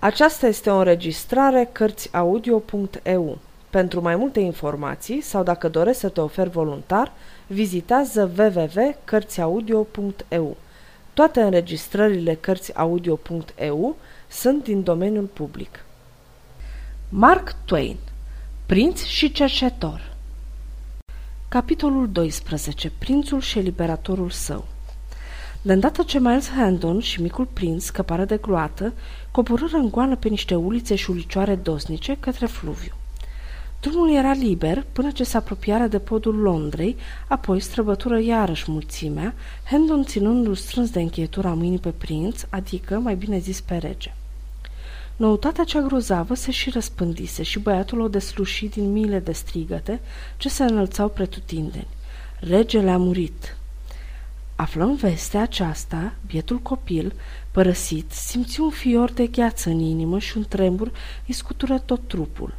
Aceasta este o înregistrare Cărțiaudio.eu. Pentru mai multe informații sau dacă dorești să te oferi voluntar, vizitează www.cărțiaudio.eu. Toate înregistrările Cărțiaudio.eu sunt din domeniul public. Mark Twain Prinț și cercetor Capitolul 12. Prințul și eliberatorul său de îndată ce Miles Handon și micul prinț, scăpară de gloată, coborâră în goană pe niște ulițe și ulicioare dosnice către fluviu. Drumul era liber până ce se apropiară de podul Londrei, apoi străbătură iarăși mulțimea, Hendon ținându-l strâns de încheietura mâinii pe prinț, adică, mai bine zis, pe rege. Noutatea cea grozavă se și răspândise și băiatul o desluși din miile de strigăte ce se înălțau pretutindeni. Regele a murit. Aflăm vestea aceasta, bietul copil, părăsit, simți un fior de gheață în inimă și un tremur îi scutură tot trupul.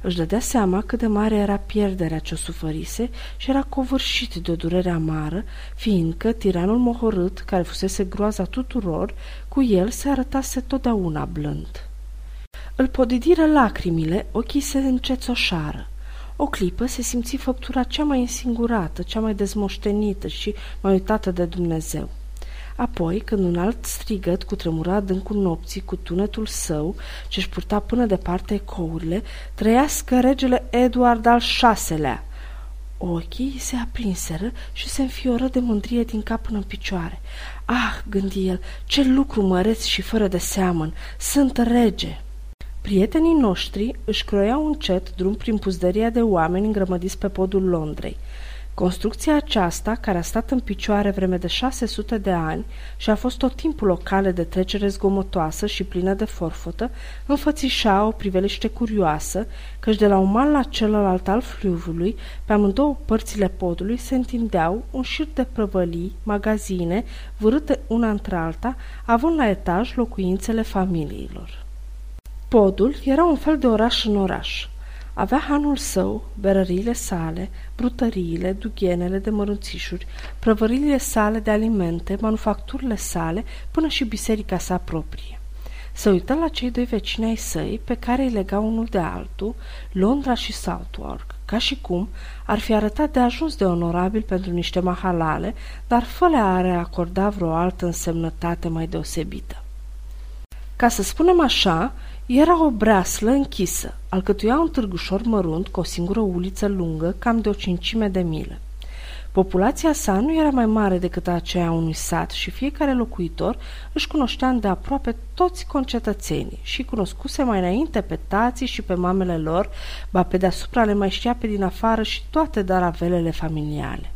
Își dădea seama cât de mare era pierderea ce o suferise și era covârșit de o durere amară, fiindcă tiranul mohorât, care fusese groaza tuturor, cu el se arătase totdeauna blând. Îl podidiră lacrimile, ochii se încețoșară. O clipă se simți făptura cea mai însingurată, cea mai dezmoștenită și mai uitată de Dumnezeu. Apoi, când un alt strigăt cu tremura adâncul nopții cu tunetul său, ce-și purta până departe ecourile, trăiască regele Eduard al VI-lea. Ochii se aprinseră și se înfioră de mândrie din cap până în picioare. Ah, gândi el, ce lucru măreț și fără de seamăn, sunt rege! Prietenii noștri își croiau încet drum prin puzdăria de oameni îngrămădiți pe podul Londrei. Construcția aceasta, care a stat în picioare vreme de 600 de ani și a fost tot timpul o cale de trecere zgomotoasă și plină de forfotă, înfățișa o priveliște curioasă, căci de la un mal la celălalt al fluviului, pe amândouă părțile podului, se întindeau un șir de prăvălii, magazine, vârâte una între alta, având la etaj locuințele familiilor. Podul era un fel de oraș în oraș. Avea hanul său, berăriile sale, brutăriile, dughenele de mărunțișuri, prăvăriile sale de alimente, manufacturile sale, până și biserica sa proprie. Se uită la cei doi vecini ai săi, pe care îi legau unul de altul, Londra și Southwark, ca și cum ar fi arătat de ajuns de onorabil pentru niște mahalale, dar fără a acorda vreo altă însemnătate mai deosebită. Ca să spunem așa, era o breaslă închisă, alcătuia un târgușor mărunt cu o singură uliță lungă, cam de o cincime de milă. Populația sa nu era mai mare decât aceea unui sat și fiecare locuitor își cunoștea de aproape toți concetățenii și cunoscuse mai înainte pe tații și pe mamele lor, ba pe deasupra le mai știa pe din afară și toate daravelele familiale.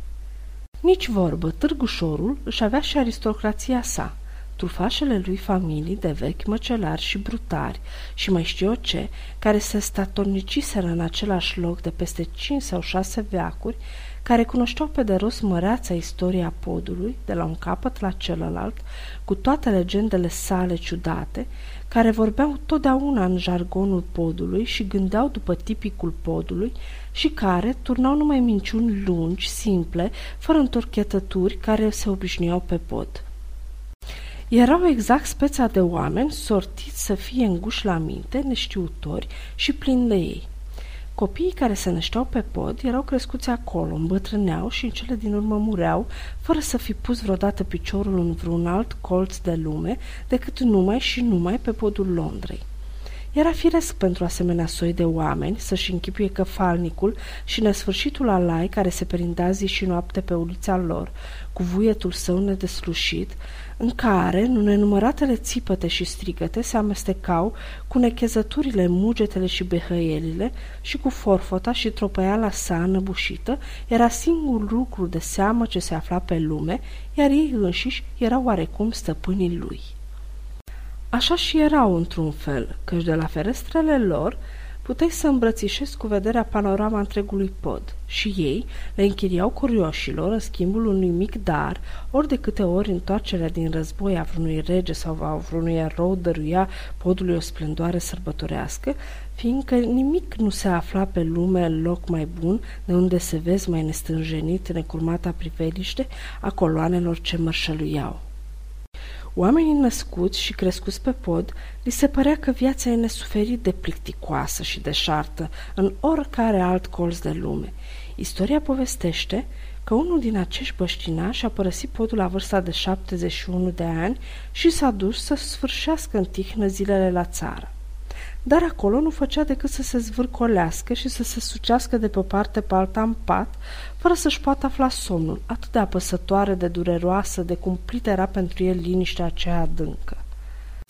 Nici vorbă, târgușorul își avea și aristocrația sa – trufașele lui familii de vechi măcelari și brutari și mai știu eu ce, care se statorniciseră în același loc de peste cinci sau șase veacuri, care cunoșteau pe de rost măreața istoria podului, de la un capăt la celălalt, cu toate legendele sale ciudate, care vorbeau totdeauna în jargonul podului și gândeau după tipicul podului și care turnau numai minciuni lungi, simple, fără întorchetături care se obișnuiau pe pod. Erau exact speța de oameni sortiți să fie înguși la minte, neștiutori și plini de ei. Copiii care se nășteau pe pod erau crescuți acolo, îmbătrâneau și în cele din urmă mureau, fără să fi pus vreodată piciorul în vreun alt colț de lume, decât numai și numai pe podul Londrei. Era firesc pentru asemenea soi de oameni să-și închipuie că falnicul și nesfârșitul alai care se perindea zi și noapte pe ulița lor, cu vuietul său nedeslușit, în care, în nenumăratele țipăte și strigăte, se amestecau cu nechezăturile, mugetele și behăielile și cu forfota și tropăiala sa înăbușită, era singurul lucru de seamă ce se afla pe lume, iar ei înșiși erau oarecum stăpânii lui. Așa și erau într-un fel, căci de la ferestrele lor puteai să îmbrățișezi cu vederea panorama întregului pod și ei le închiriau curioșilor în schimbul unui mic dar, ori de câte ori întoarcerea din război a vreunui rege sau a vreunui erou dăruia podului o splendoare sărbătorească, fiindcă nimic nu se afla pe lume în loc mai bun de unde se vezi mai nestânjenit necurmata priveliște a coloanelor ce mărșăluiau. Oamenii născuți și crescuți pe pod, li se părea că viața e nesuferit de plicticoasă și deșartă în oricare alt colț de lume. Istoria povestește că unul din acești băștinași a părăsit podul la vârsta de 71 de ani și s-a dus să sfârșească în tihnă zilele la țară. Dar acolo nu făcea decât să se zvârcolească și să se sucească de pe o parte pe alta în pat, fără să-și poată afla somnul, atât de apăsătoare, de dureroasă, de cumplit era pentru el liniștea aceea adâncă.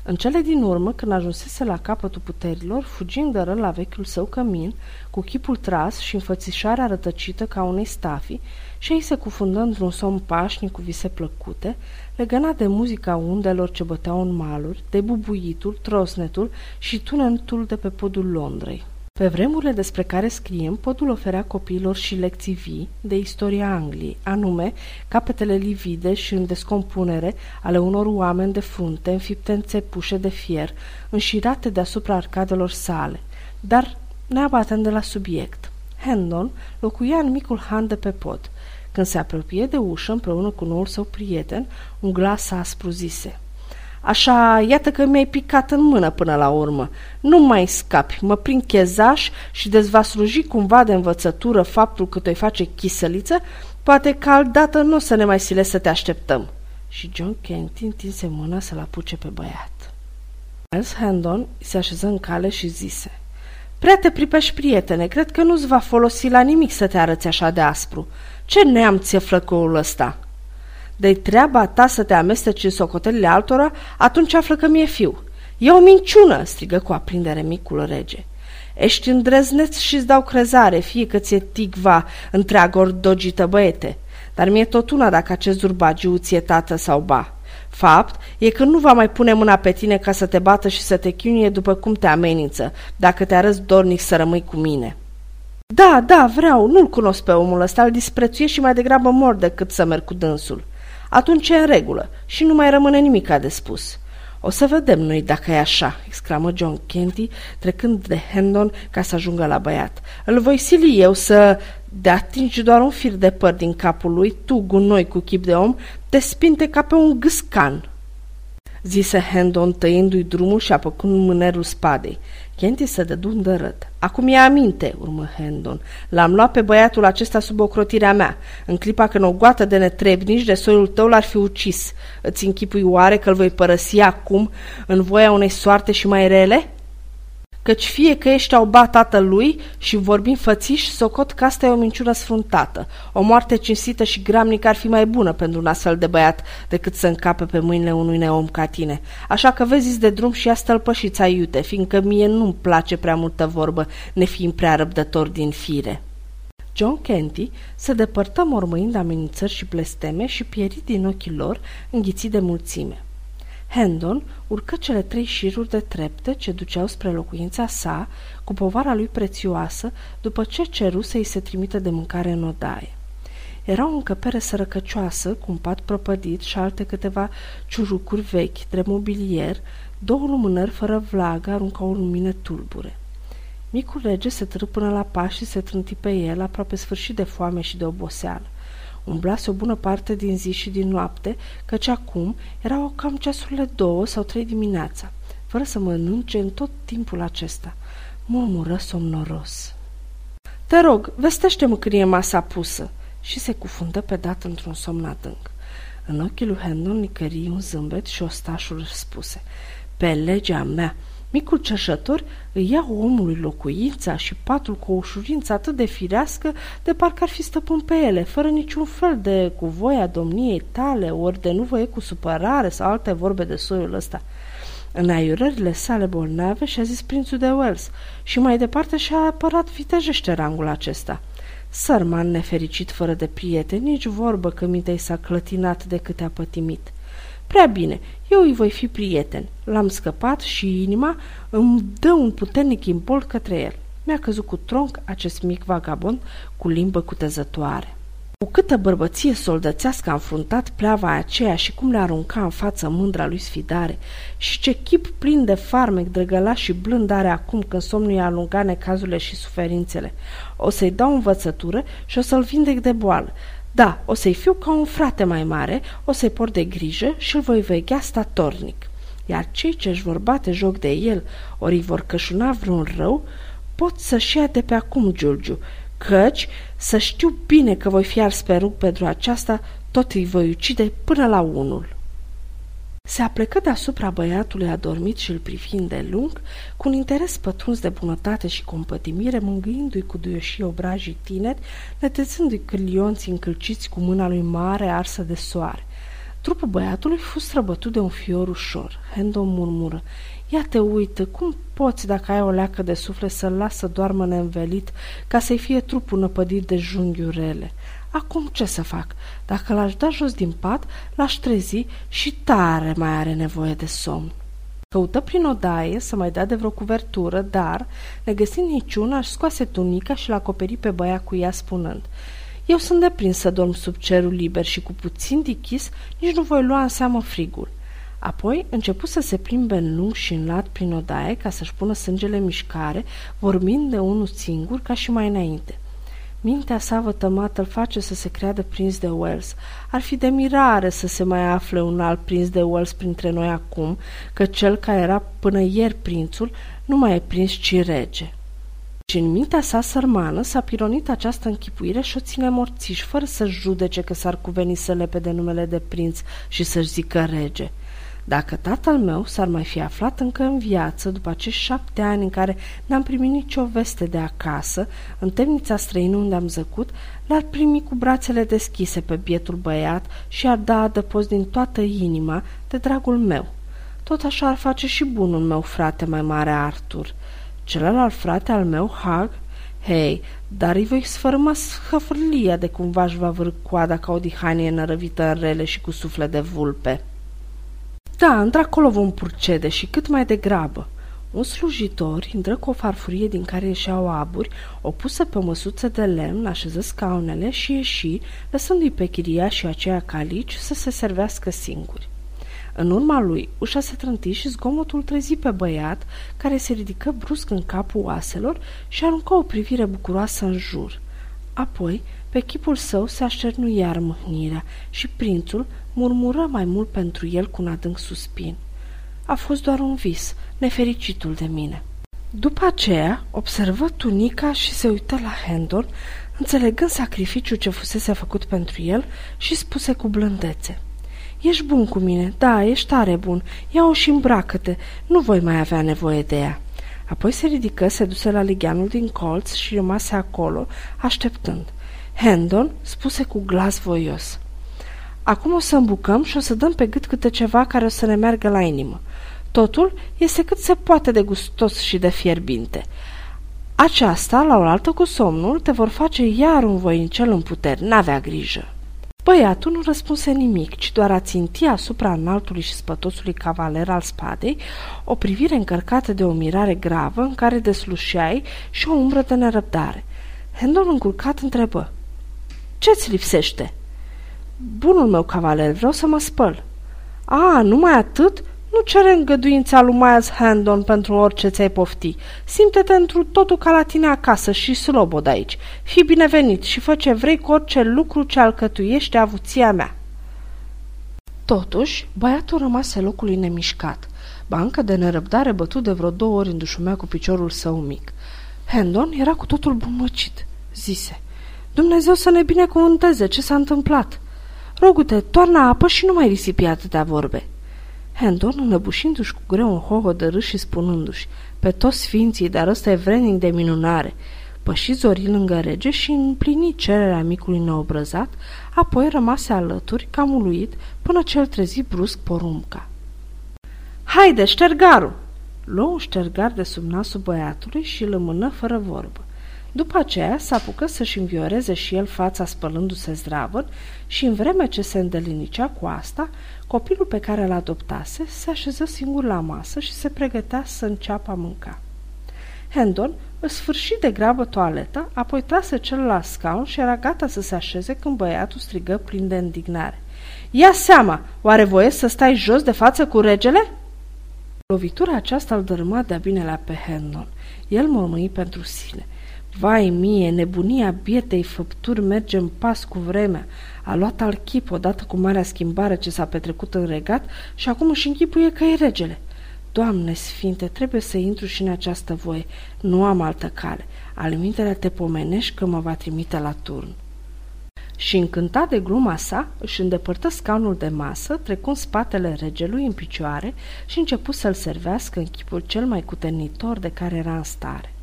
În cele din urmă, când ajunsese la capătul puterilor, fugind de rând la vechiul său cămin, cu chipul tras și înfățișarea rătăcită ca unei stafii, și ei se cufundă într-un somn pașnic cu vise plăcute, legănat de muzica undelor ce băteau în maluri, de bubuitul, trosnetul și tunetul de pe podul Londrei. Pe vremurile despre care scriem, podul oferea copiilor și lecții vii de istoria Angliei, anume capetele livide și în descompunere ale unor oameni de frunte înfipte în țepușe de fier, înșirate deasupra arcadelor sale. Dar ne abatem de la subiect. Hendon locuia în micul han de pe pod. Când se apropie de ușă împreună cu noul său prieten, un glas aspru zise – Așa, iată că mi-ai picat în mână până la urmă. Nu mai scapi, mă prind chezaș și de va sluji cumva de învățătură faptul că te face chisăliță, poate că aldată nu o să ne mai sile să te așteptăm. Și John Kenty întinse mâna să-l apuce pe băiat. Miles Handon se așeză în cale și zise Prea te pripești, prietene, cred că nu-ți va folosi la nimic să te arăți așa de aspru. Ce neam ți-e flăcăul ăsta?" De treaba ta să te amesteci în socotelile altora, atunci află că mi-e fiu. E o minciună!" strigă cu aprindere micul rege. Ești îndrăzneț și-ți dau crezare, fie că ți-e tigva întreagă ordogită băiete. Dar mi-e tot una dacă acest zurbagiu ți-e tată sau ba. Fapt e că nu va mai pune mâna pe tine ca să te bată și să te chinuie după cum te amenință, dacă te arăți dornic să rămâi cu mine. Da, da, vreau, nu-l cunosc pe omul ăsta, îl disprețuiesc și mai degrabă mor decât să merg cu dânsul atunci e în regulă și nu mai rămâne nimic de spus. O să vedem noi dacă e așa, exclamă John Kenty, trecând de Hendon ca să ajungă la băiat. Îl voi sili eu să de atingi doar un fir de păr din capul lui, tu, gunoi cu chip de om, te spinte ca pe un gâscan zise Hendon tăindu-i drumul și apăcând mânerul spadei. Kenty se dădu râd. Acum e aminte, urmă Hendon. L-am luat pe băiatul acesta sub ocrotirea mea. În clipa când o goată de netrebnici de soiul tău l-ar fi ucis. Îți închipui oare că îl voi părăsi acum în voia unei soarte și mai rele? Căci fie că ești au bat tatălui și vorbim fățiș, socot că asta e o minciună sfruntată. O moarte cinstită și gramnică ar fi mai bună pentru un astfel de băiat decât să încape pe mâinile unui neom ca tine. Așa că vezi de drum și ia stălpășița iute, fiindcă mie nu-mi place prea multă vorbă, nefiind prea răbdător din fire. John Kenty se depărtă mormâind amenințări și blesteme și pieri din ochii lor înghițit de mulțime. Hendon urcă cele trei șiruri de trepte ce duceau spre locuința sa, cu povara lui prețioasă, după ce ceru să-i se trimită de mâncare în odaie. Era o încăpere sărăcăcioasă, cu un pat propădit și alte câteva ciurucuri vechi, de mobilier, două lumânări fără vlagă aruncau o lumină tulbure. Micul rege se tră până la pas și se trânti pe el, aproape sfârșit de foame și de oboseală. Umblase o bună parte din zi și din noapte, căci acum erau cam ceasurile două sau trei dimineața, fără să mănânce în tot timpul acesta. Murmură somnoros. Te rog, vestește-mă când e masa pusă. Și se cufundă pe dat într-un somn adânc. În ochii lui Hendon nicării un zâmbet și ostașul spuse, Pe legea mea, Micul cerșător îi ia omului locuința și patul cu o ușurință atât de firească de parcă ar fi stăpân pe ele, fără niciun fel de cu voia domniei tale, ori de nu voie cu supărare sau alte vorbe de soiul ăsta. În aiurările sale bolnave și-a zis prințul de Wells și mai departe și-a apărat vitejește rangul acesta. Sărman nefericit fără de prieteni, nici vorbă că mintei s-a clătinat de câte a pătimit. Prea bine, eu îi voi fi prieten. L-am scăpat și inima îmi dă un puternic impol către el. Mi-a căzut cu tronc acest mic vagabond cu limbă cutezătoare. Cu câtă bărbăție soldățească a înfruntat pleava aceea și cum le arunca în față mândra lui sfidare și ce chip plin de farmec, drăgălaș și blând are acum când somnul i-a alungat necazurile și suferințele. O să-i dau învățătură și o să-l vindec de boală, Da, o să-i fiu ca un frate mai mare, o să-i port de grijă și îl voi veghea statornic. Iar cei ce își vor bate joc de el, ori îi vor cășuna vreun rău, pot să-și ia de pe acum, Giurgiu, căci să știu bine că voi fi ars pe rug pentru aceasta, tot îi voi ucide până la unul. Se aplecă deasupra băiatului adormit și îl privind de lung, cu un interes pătruns de bunătate și compătimire, mângâindu-i cu duioșii obrajii tineri, netezându-i cârlionții încălciți cu mâna lui mare arsă de soare. Trupul băiatului fu străbătut de un fior ușor. Hendo murmură, Ia te uită, cum poți, dacă ai o leacă de suflet, să-l lasă să doarmă neînvelit, ca să-i fie trupul năpădit de junghiurele? Acum ce să fac? Dacă l-aș da jos din pat, l-aș trezi și tare mai are nevoie de somn. Căută prin odaie să mai dea de vreo cuvertură, dar, negăsind niciuna, își scoase tunica și l-a acoperit pe băiat cu ea spunând Eu sunt deprins să dorm sub cerul liber și cu puțin dichis nici nu voi lua în seamă frigul. Apoi începu să se plimbe în lung și în lat prin odaie ca să-și pună sângele mișcare, vorbind de unul singur ca și mai înainte. Mintea sa vătămată îl face să se creadă prins de Wells. Ar fi de mirare să se mai afle un alt prins de Wells printre noi acum, că cel care era până ieri prințul nu mai e prins, ci rege. Și în mintea sa sărmană s-a pironit această închipuire și o ține morțiș, fără să-și judece că s-ar cuveni să lepe de numele de prinț și să-și zică rege. Dacă tatăl meu s-ar mai fi aflat încă în viață după acești șapte ani în care n-am primit nicio veste de acasă, în temnița străină unde am zăcut, l-ar primi cu brațele deschise pe bietul băiat și ar da adăpost din toată inima de dragul meu. Tot așa ar face și bunul meu frate mai mare Artur. Celălalt frate al meu, Hag, Hei, dar îi voi sfărâma schăfârlia de cumva își va vârâ coada ca o dihanie nărăvită în rele și cu suflet de vulpe. Da, într-acolo vom purcede și cât mai degrabă. Un slujitor intră cu o farfurie din care ieșeau aburi, o pusă pe o măsuță de lemn, așeză scaunele și ieși, lăsându-i pe chiria și aceea calici să se servească singuri. În urma lui, ușa se trânti și zgomotul trezi pe băiat, care se ridică brusc în capul oaselor și aruncă o privire bucuroasă în jur. Apoi, pe chipul său se așernu iar mâhnirea și prințul murmură mai mult pentru el cu un adânc suspin. A fost doar un vis, nefericitul de mine. După aceea, observă tunica și se uită la Hendon, înțelegând sacrificiul ce fusese făcut pentru el și spuse cu blândețe. Ești bun cu mine, da, ești tare bun, ia-o și îmbracă-te, nu voi mai avea nevoie de ea. Apoi se ridică, se duse la ligheanul din colț și rămase acolo, așteptând. Hendon spuse cu glas voios. Acum o să îmbucăm și o să dăm pe gât câte ceva care o să ne meargă la inimă. Totul este cât se poate de gustos și de fierbinte. Aceasta, la oaltă cu somnul, te vor face iar un voincel în puteri, n-avea grijă. Băiatul nu răspunse nimic, ci doar a ținti asupra înaltului și spătosului cavaler al spadei o privire încărcată de o mirare gravă în care deslușeai și o umbră de nerăbdare. Hendon încurcat întrebă. Ce-ți lipsește?" Bunul meu cavaler, vreau să mă spăl. A, numai atât? Nu cere îngăduința lui Miles Handon pentru orice ți-ai pofti. Simte-te într totul ca la tine acasă și slobod aici. Fii binevenit și fă ce vrei cu orice lucru ce alcătuiește avuția mea. Totuși, băiatul rămase locului nemișcat. Banca de nerăbdare bătut de vreo două ori îndușumea cu piciorul său mic. Hendon era cu totul bumăcit. Zise, Dumnezeu să ne binecuvânteze, ce s-a întâmplat? Rogute, toarnă apă și nu mai risipi atâtea vorbe. Hendon, înăbușindu-și cu greu un hoho de râs și spunându-și, pe toți sfinții, dar ăsta e vrednic de minunare, păși zori lângă rege și împlini cererea micului neobrăzat, apoi rămase alături, cam uluit, până ce îl trezi brusc porumca. Haide, ștergarul! Luă un ștergar de sub nasul băiatului și îl mână fără vorbă. După aceea s-a apucă să-și învioreze și el fața spălându-se zdravăn și în vreme ce se îndelinicea cu asta, copilul pe care l adoptase se așeză singur la masă și se pregătea să înceapă a mânca. Hendon își sfârși de grabă toaleta, apoi trase celălalt scaun și era gata să se așeze când băiatul strigă plin de indignare. Ia seama, oare voie să stai jos de față cu regele?" Lovitura aceasta îl dărâma de-a binelea pe Hendon. El mormâi pentru sine. Vai mie, nebunia bietei făpturi merge în pas cu vremea. A luat al chip odată cu marea schimbare ce s-a petrecut în regat și acum își închipuie că e regele. Doamne sfinte, trebuie să intru și în această voie. Nu am altă cale. Alimintele te pomenești că mă va trimite la turn. Și încântat de gluma sa, își îndepărtă scaunul de masă, trecând spatele regelui în picioare și început să-l servească în chipul cel mai cuternitor de care era în stare.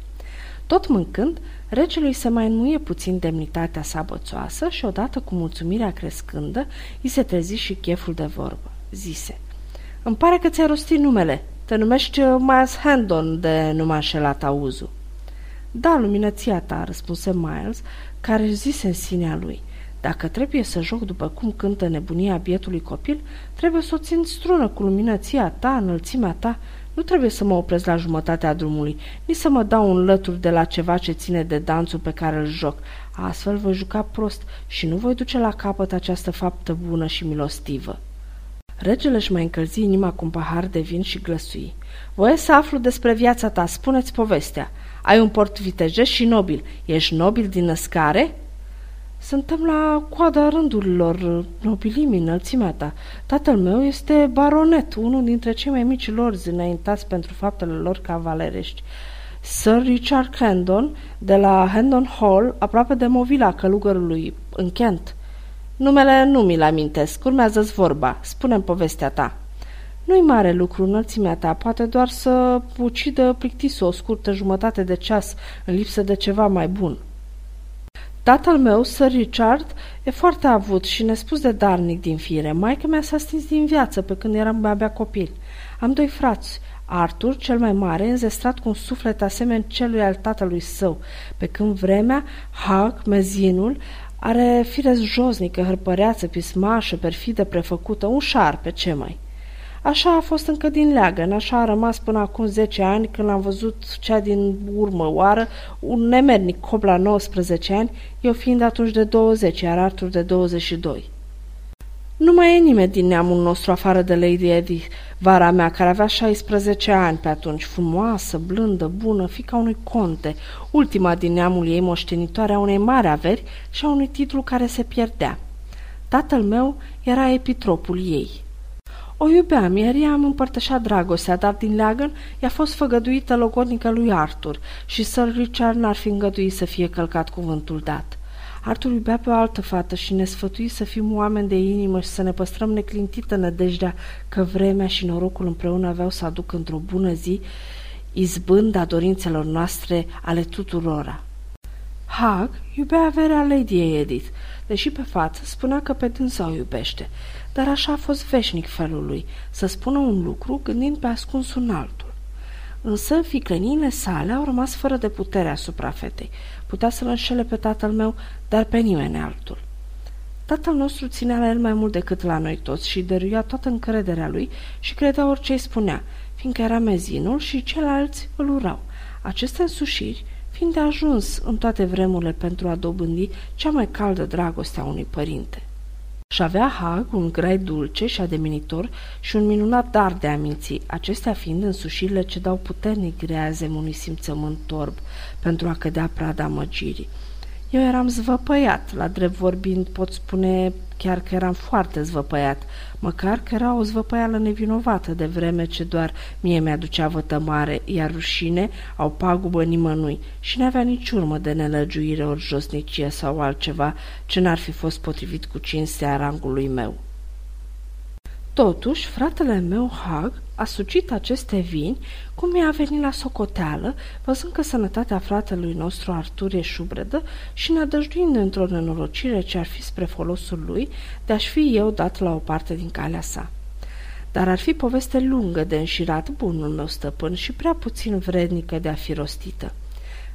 Tot mâncând, regelui se mai înmuie puțin demnitatea sa bățoasă și odată cu mulțumirea crescândă, îi se trezi și cheful de vorbă. Zise, Îmi pare că ți-ai rostit numele. Te numești uh, Miles Handon de nu m-a înșelat auzul. Da, luminăția ta, răspunse Miles, care zise în sinea lui. Dacă trebuie să joc după cum cântă nebunia bietului copil, trebuie să o țin strună cu luminăția ta, înălțimea ta. Nu trebuie să mă opresc la jumătatea drumului, nici să mă dau un lături de la ceva ce ține de danțul pe care îl joc. Astfel voi juca prost și nu voi duce la capăt această faptă bună și milostivă. Regele își mai încălzi inima cu un pahar de vin și glăsui. Voie să aflu despre viața ta, spuneți povestea. Ai un port vitejesc și nobil. Ești nobil din născare?" Suntem la coada rândurilor, nobilimii, înălțimea ta. Tatăl meu este baronet, unul dintre cei mai mici lor înaintați pentru faptele lor cavalerești. Sir Richard Hendon, de la Hendon Hall, aproape de movila călugărului, în Kent. Numele nu mi-l amintesc, urmează-ți vorba, spune povestea ta. Nu-i mare lucru înălțimea ta, poate doar să ucidă plictisul o scurtă jumătate de ceas în lipsă de ceva mai bun. Tatăl meu, Sir Richard, e foarte avut și nespus de darnic din fire. Maica mea s-a stins din viață pe când eram abia copil. Am doi frați, Arthur, cel mai mare, înzestrat cu un suflet asemeni celui al tatălui său, pe când vremea, Hag, mezinul, are firez josnică, hărpăreață, pismașă, perfidă, prefăcută, un șarpe, ce mai. Așa a fost încă din leagăn, așa a rămas până acum 10 ani când l-am văzut cea din urmă oară, un nemernic cop la 19 ani, eu fiind atunci de 20, iar Arthur de 22. Nu mai e nimeni din neamul nostru afară de Lady Edith, vara mea, care avea 16 ani pe atunci, frumoasă, blândă, bună, fica unui conte, ultima din neamul ei moștenitoare a unei mari averi și a unui titlu care se pierdea. Tatăl meu era epitropul ei. O iubeam, iar ea am împărtășat dragostea, dar din leagăn i-a fost făgăduită logodnică lui Arthur și Sir Richard n-ar fi îngăduit să fie călcat cuvântul dat. Arthur iubea pe o altă fată și ne sfătui să fim oameni de inimă și să ne păstrăm neclintită nădejdea că vremea și norocul împreună aveau să aducă într-o bună zi izbânda dorințelor noastre ale tuturora. Hag iubea averea Lady Edith, deși pe față spunea că pe dânsa o iubește, dar așa a fost veșnic felul lui, să spună un lucru gândind pe ascuns un altul. Însă ficleniile sale au rămas fără de putere asupra fetei. Putea să-l înșele pe tatăl meu, dar pe nimeni altul. Tatăl nostru ținea la el mai mult decât la noi toți și dăruia toată încrederea lui și credea orice îi spunea, fiindcă era mezinul și ceilalți îl urau. Aceste însușiri fiind de ajuns în toate vremurile pentru a dobândi cea mai caldă dragoste a unui părinte. Și avea Hag un grai dulce și ademinitor și un minunat dar de a minți, acestea fiind însușirile ce dau puternic greazem unui simțământ torb pentru a cădea prada măgirii. Eu eram zvăpăiat, la drept vorbind pot spune chiar că eram foarte zvăpăiat, măcar că era o zvăpăială nevinovată, de vreme ce doar mie mi-aducea vătămare, iar rușine au pagubă nimănui și n-avea nici urmă de nelăgiuire ori josnicie sau altceva ce n-ar fi fost potrivit cu cinstea rangului meu. Totuși, fratele meu, Hag, a sucit aceste vini cum i-a venit la socoteală, văzând că sănătatea fratelui nostru Artur e șubredă și nădăjduind într-o nenorocire ce ar fi spre folosul lui, de-aș fi eu dat la o parte din calea sa. Dar ar fi poveste lungă de înșirat bunul meu stăpân și prea puțin vrednică de a fi rostită.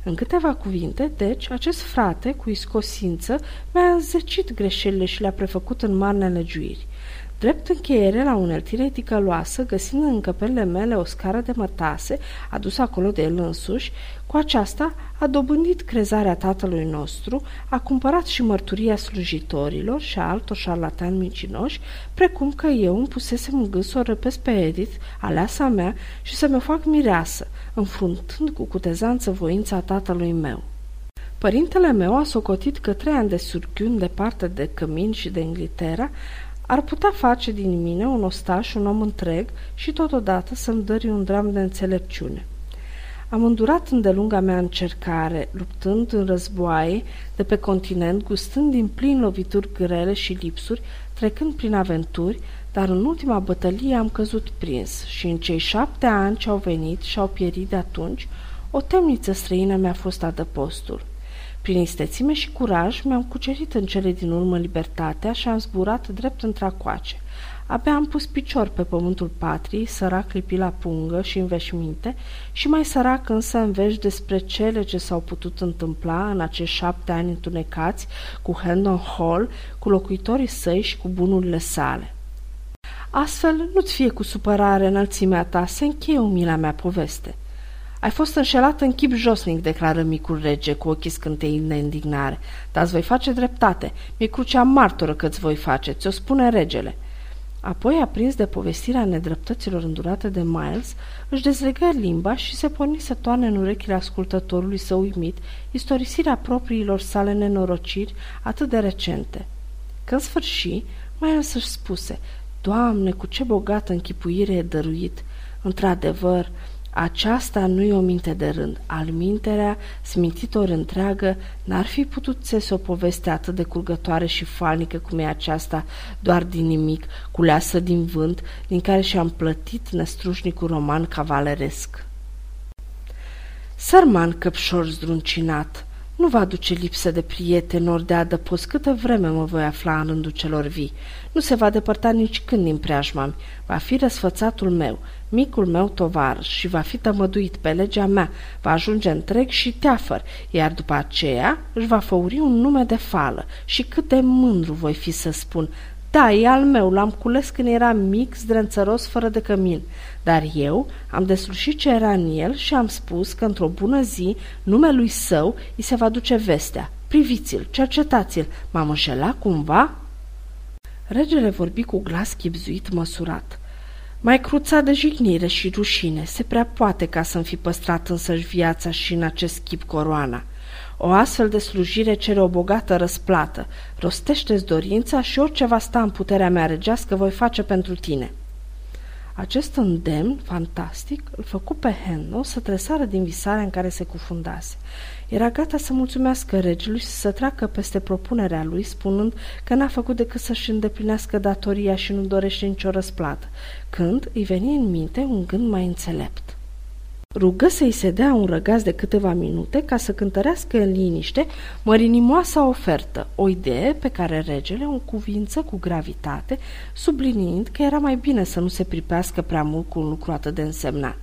În câteva cuvinte, deci, acest frate, cu iscosință, mi-a înzecit greșelile și le-a prefăcut în mari nelegiuiri. Drept încheiere la uneltire ticăloasă, găsind în încăperile mele o scară de mătase, adusă acolo de el însuși, cu aceasta a dobândit crezarea tatălui nostru, a cumpărat și mărturia slujitorilor și a altor șarlatani micinoși, precum că eu îmi pusesem în gând să o răpesc pe Edith, aleasa mea, și să mi-o fac mireasă, înfruntând cu cutezanță voința tatălui meu. Părintele meu a socotit că trei ani de surchiuni departe de cămin și de Inglaterra ar putea face din mine un ostaș, un om întreg și totodată să-mi dări un dram de înțelepciune. Am îndurat îndelunga mea încercare, luptând în războaie de pe continent, gustând din plin lovituri grele și lipsuri, trecând prin aventuri, dar în ultima bătălie am căzut prins și în cei șapte ani ce au venit și au pierit de atunci, o temniță străină mi-a fost adăpostul. Prin istețime și curaj mi-am cucerit în cele din urmă libertatea și am zburat drept într-acoace. Abia am pus picior pe pământul patriei, sărac lipit la pungă și în veșminte, și mai sărac însă în vești despre cele ce s-au putut întâmpla în acești șapte ani întunecați cu Hendon Hall, cu locuitorii săi și cu bunurile sale. Astfel, nu-ți fie cu supărare înălțimea ta, se încheie umila mea poveste. Ai fost înșelat în chip josnic, declară micul rege, cu ochii scântei de indignare. Dar îți voi face dreptate. Mi-e crucea martoră că îți voi face, ți-o spune regele. Apoi, aprins de povestirea nedreptăților îndurate de Miles, își dezlegă limba și se porni să toane în urechile ascultătorului să uimit istorisirea propriilor sale nenorociri atât de recente. Când sfârși, Miles își spuse, Doamne, cu ce bogată închipuire e dăruit! Într-adevăr, aceasta nu e o minte de rând. Al minterea, smintitor întreagă, n-ar fi putut țese o poveste atât de curgătoare și falnică cum e aceasta, doar din nimic, culeasă din vânt, din care și-am plătit năstrușnicul roman cavaleresc. Sărman căpșor zdruncinat, nu va duce lipsă de prieteni ori de adăpost câtă vreme mă voi afla în rândul celor vii. Nu se va depărta nici când din preajma Va fi răsfățatul meu, micul meu tovar și va fi tămăduit pe legea mea, va ajunge întreg și teafăr, iar după aceea își va făuri un nume de fală. Și cât de mândru voi fi să spun, da, e al meu, l-am cules când era mic, zdrențăros, fără de cămin. Dar eu am deslușit ce era în el și am spus că într-o bună zi numelui său îi se va duce vestea. Priviți-l, cercetați-l, m-am înșelat cumva? Regele vorbi cu glas chipzuit măsurat. Mai cruța de jignire și rușine, se prea poate ca să-mi fi păstrat însăși viața și în acest chip coroana. O astfel de slujire cere o bogată răsplată. Rostește-ți dorința și orice va sta în puterea mea regească voi face pentru tine. Acest îndemn fantastic îl făcu pe Henno să tresară din visarea în care se cufundase. Era gata să mulțumească regelui și să treacă peste propunerea lui, spunând că n-a făcut decât să-și îndeplinească datoria și nu dorește nicio răsplată, când îi veni în minte un gând mai înțelept. Rugă să-i se dea un răgaz de câteva minute ca să cântărească în liniște mărinimoasa ofertă, o idee pe care regele o cuvință cu gravitate, subliniind că era mai bine să nu se pripească prea mult cu un lucru atât de însemnat.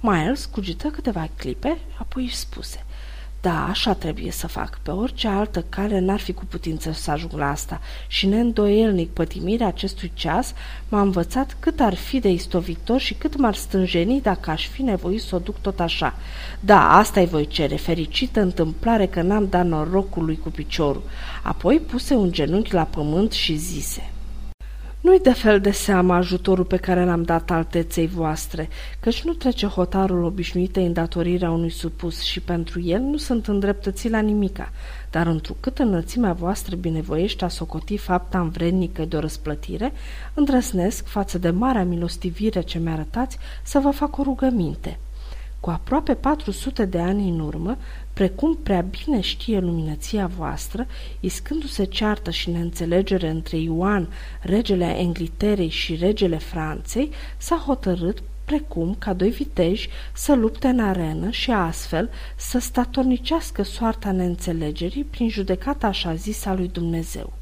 Miles cugită câteva clipe, apoi își spuse – da, așa trebuie să fac. Pe orice altă cale n-ar fi cu putință să ajung la asta și neîndoielnic pătimirea acestui ceas m-a învățat cât ar fi de istovitor și cât m-ar stânjeni dacă aș fi nevoit să o duc tot așa. Da, asta i voi cere, fericită întâmplare că n-am dat norocului cu piciorul. Apoi puse un genunchi la pământ și zise – nu-i de fel de seamă ajutorul pe care l-am dat alteței voastre, căci nu trece hotarul obișnuită îndatorirea unui supus și pentru el nu sunt îndreptății la nimica, dar întrucât înălțimea voastră binevoiește a socoti fapta învrednică de o răsplătire, îndrăsnesc, față de marea milostivire ce mi-arătați, să vă fac o rugăminte. Cu aproape 400 de ani în urmă, precum prea bine știe luminăția voastră, iscându-se ceartă și neînțelegere între Ioan, regele Angliterei și regele Franței, s-a hotărât precum ca doi viteji să lupte în arenă și astfel să statornicească soarta neînțelegerii prin judecata așa zisă a lui Dumnezeu.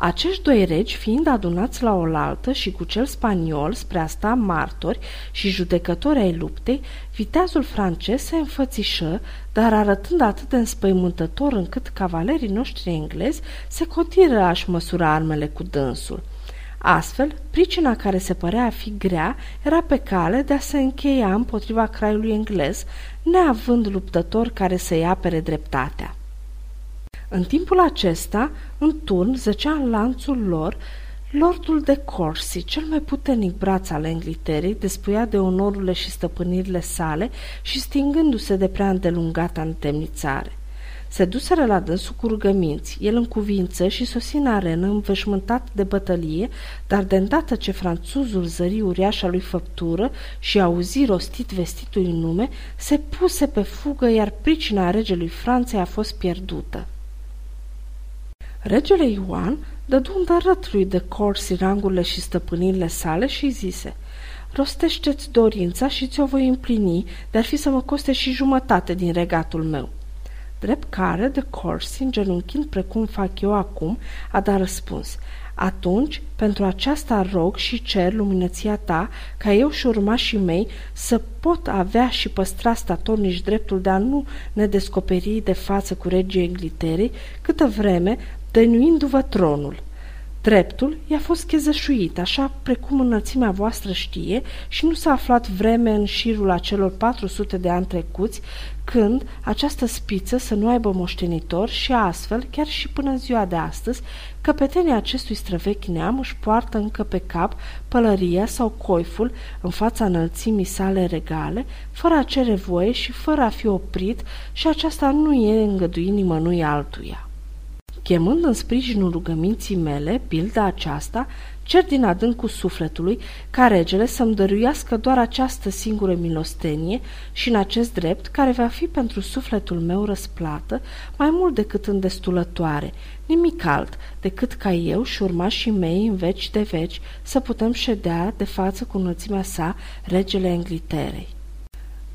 Acești doi regi, fiind adunați la oaltă și cu cel spaniol spre a sta martori și judecători ai luptei, viteazul francez se înfățișă, dar arătând atât de înspăimântător încât cavalerii noștri englezi se cotiră a-și măsura armele cu dânsul. Astfel, pricina care se părea a fi grea era pe cale de a se încheia împotriva craiului englez, neavând luptător care să-i apere dreptatea. În timpul acesta, în turn, zăcea în lanțul lor Lordul de Corsi, cel mai puternic braț al Angliterei, despuiat de onorurile și stăpânirile sale și stingându-se de prea îndelungata întemnițare. Se duseră la dânsul cu rugăminți. El în cuvință și sosi în arenă, înveșmântat de bătălie, dar de îndată ce franțuzul zări uriașa lui făptură și auzi rostit vestitul în nume, se puse pe fugă, iar pricina regelui Franței a fost pierdută. Regele Ioan dădu îndărăt lui de Corsi rangurile și stăpânirile sale și zise – rostește-ți dorința și ți-o voi împlini, dar fi să mă coste și jumătate din regatul meu. Drept care, de Corsi, îngenunchind precum fac eu acum, a dat răspuns. Atunci, pentru aceasta rog și cer luminăția ta, ca eu și urmașii mei să pot avea și păstra statornici dreptul de a nu ne descoperi de față cu regii Engliterei, câtă vreme, dăinuindu-vă tronul. Dreptul i-a fost chezășuit, așa precum înălțimea voastră știe, și nu s-a aflat vreme în șirul acelor 400 de ani trecuți, când această spiță să nu aibă moștenitor și astfel, chiar și până în ziua de astăzi, căpetenii acestui străvechi neam își poartă încă pe cap pălăria sau coiful în fața înălțimii sale regale, fără a cere voie și fără a fi oprit și aceasta nu e îngăduit nimănui altuia. Chemând în sprijinul rugăminții mele, pilda aceasta, cer din adâncul sufletului ca regele să-mi dăruiască doar această singură milostenie și în acest drept, care va fi pentru sufletul meu răsplată mai mult decât îndestulătoare, nimic alt decât ca eu și urmașii mei în veci de veci să putem ședea de față cu înălțimea sa regele Engliterei.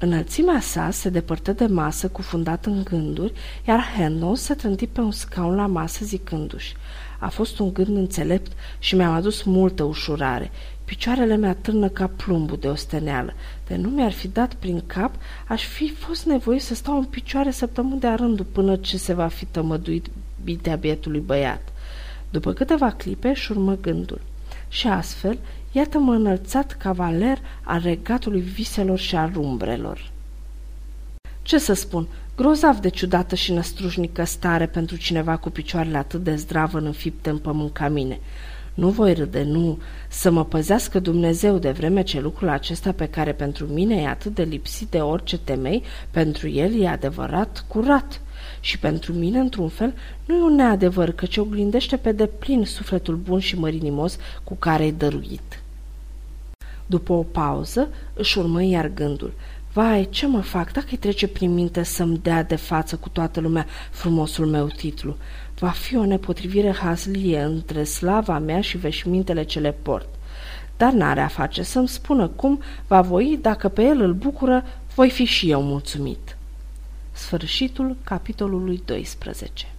Înălțimea sa se depărtă de masă cufundat în gânduri, iar Handel se trânti pe un scaun la masă zicându-și A fost un gând înțelept și mi-a adus multă ușurare. Picioarele mea târnă ca plumbul de osteneală. De nu mi-ar fi dat prin cap, aș fi fost nevoie să stau în picioare săptămâni de rândul până ce se va fi tămăduit bitea bietului băiat. După câteva clipe își urmă gândul. Și astfel, iată-mă înălțat cavaler al regatului viselor și al umbrelor. Ce să spun, grozav de ciudată și năstrușnică stare pentru cineva cu picioarele atât de zdravă înfipte în pământ ca mine. Nu voi râde, nu, să mă păzească Dumnezeu de vreme ce lucrul acesta pe care pentru mine e atât de lipsit de orice temei, pentru el e adevărat curat. Și pentru mine, într-un fel, nu e un neadevăr, căci oglindește pe deplin sufletul bun și mărinimos cu care e dăruit. După o pauză, își urmă iar gândul. Vai, ce mă fac dacă îi trece prin minte să-mi dea de față cu toată lumea frumosul meu titlu? Va fi o nepotrivire haslie între slava mea și veșmintele ce le port. Dar n-are a face să-mi spună cum va voi, dacă pe el îl bucură, voi fi și eu mulțumit. Sfârșitul capitolului 12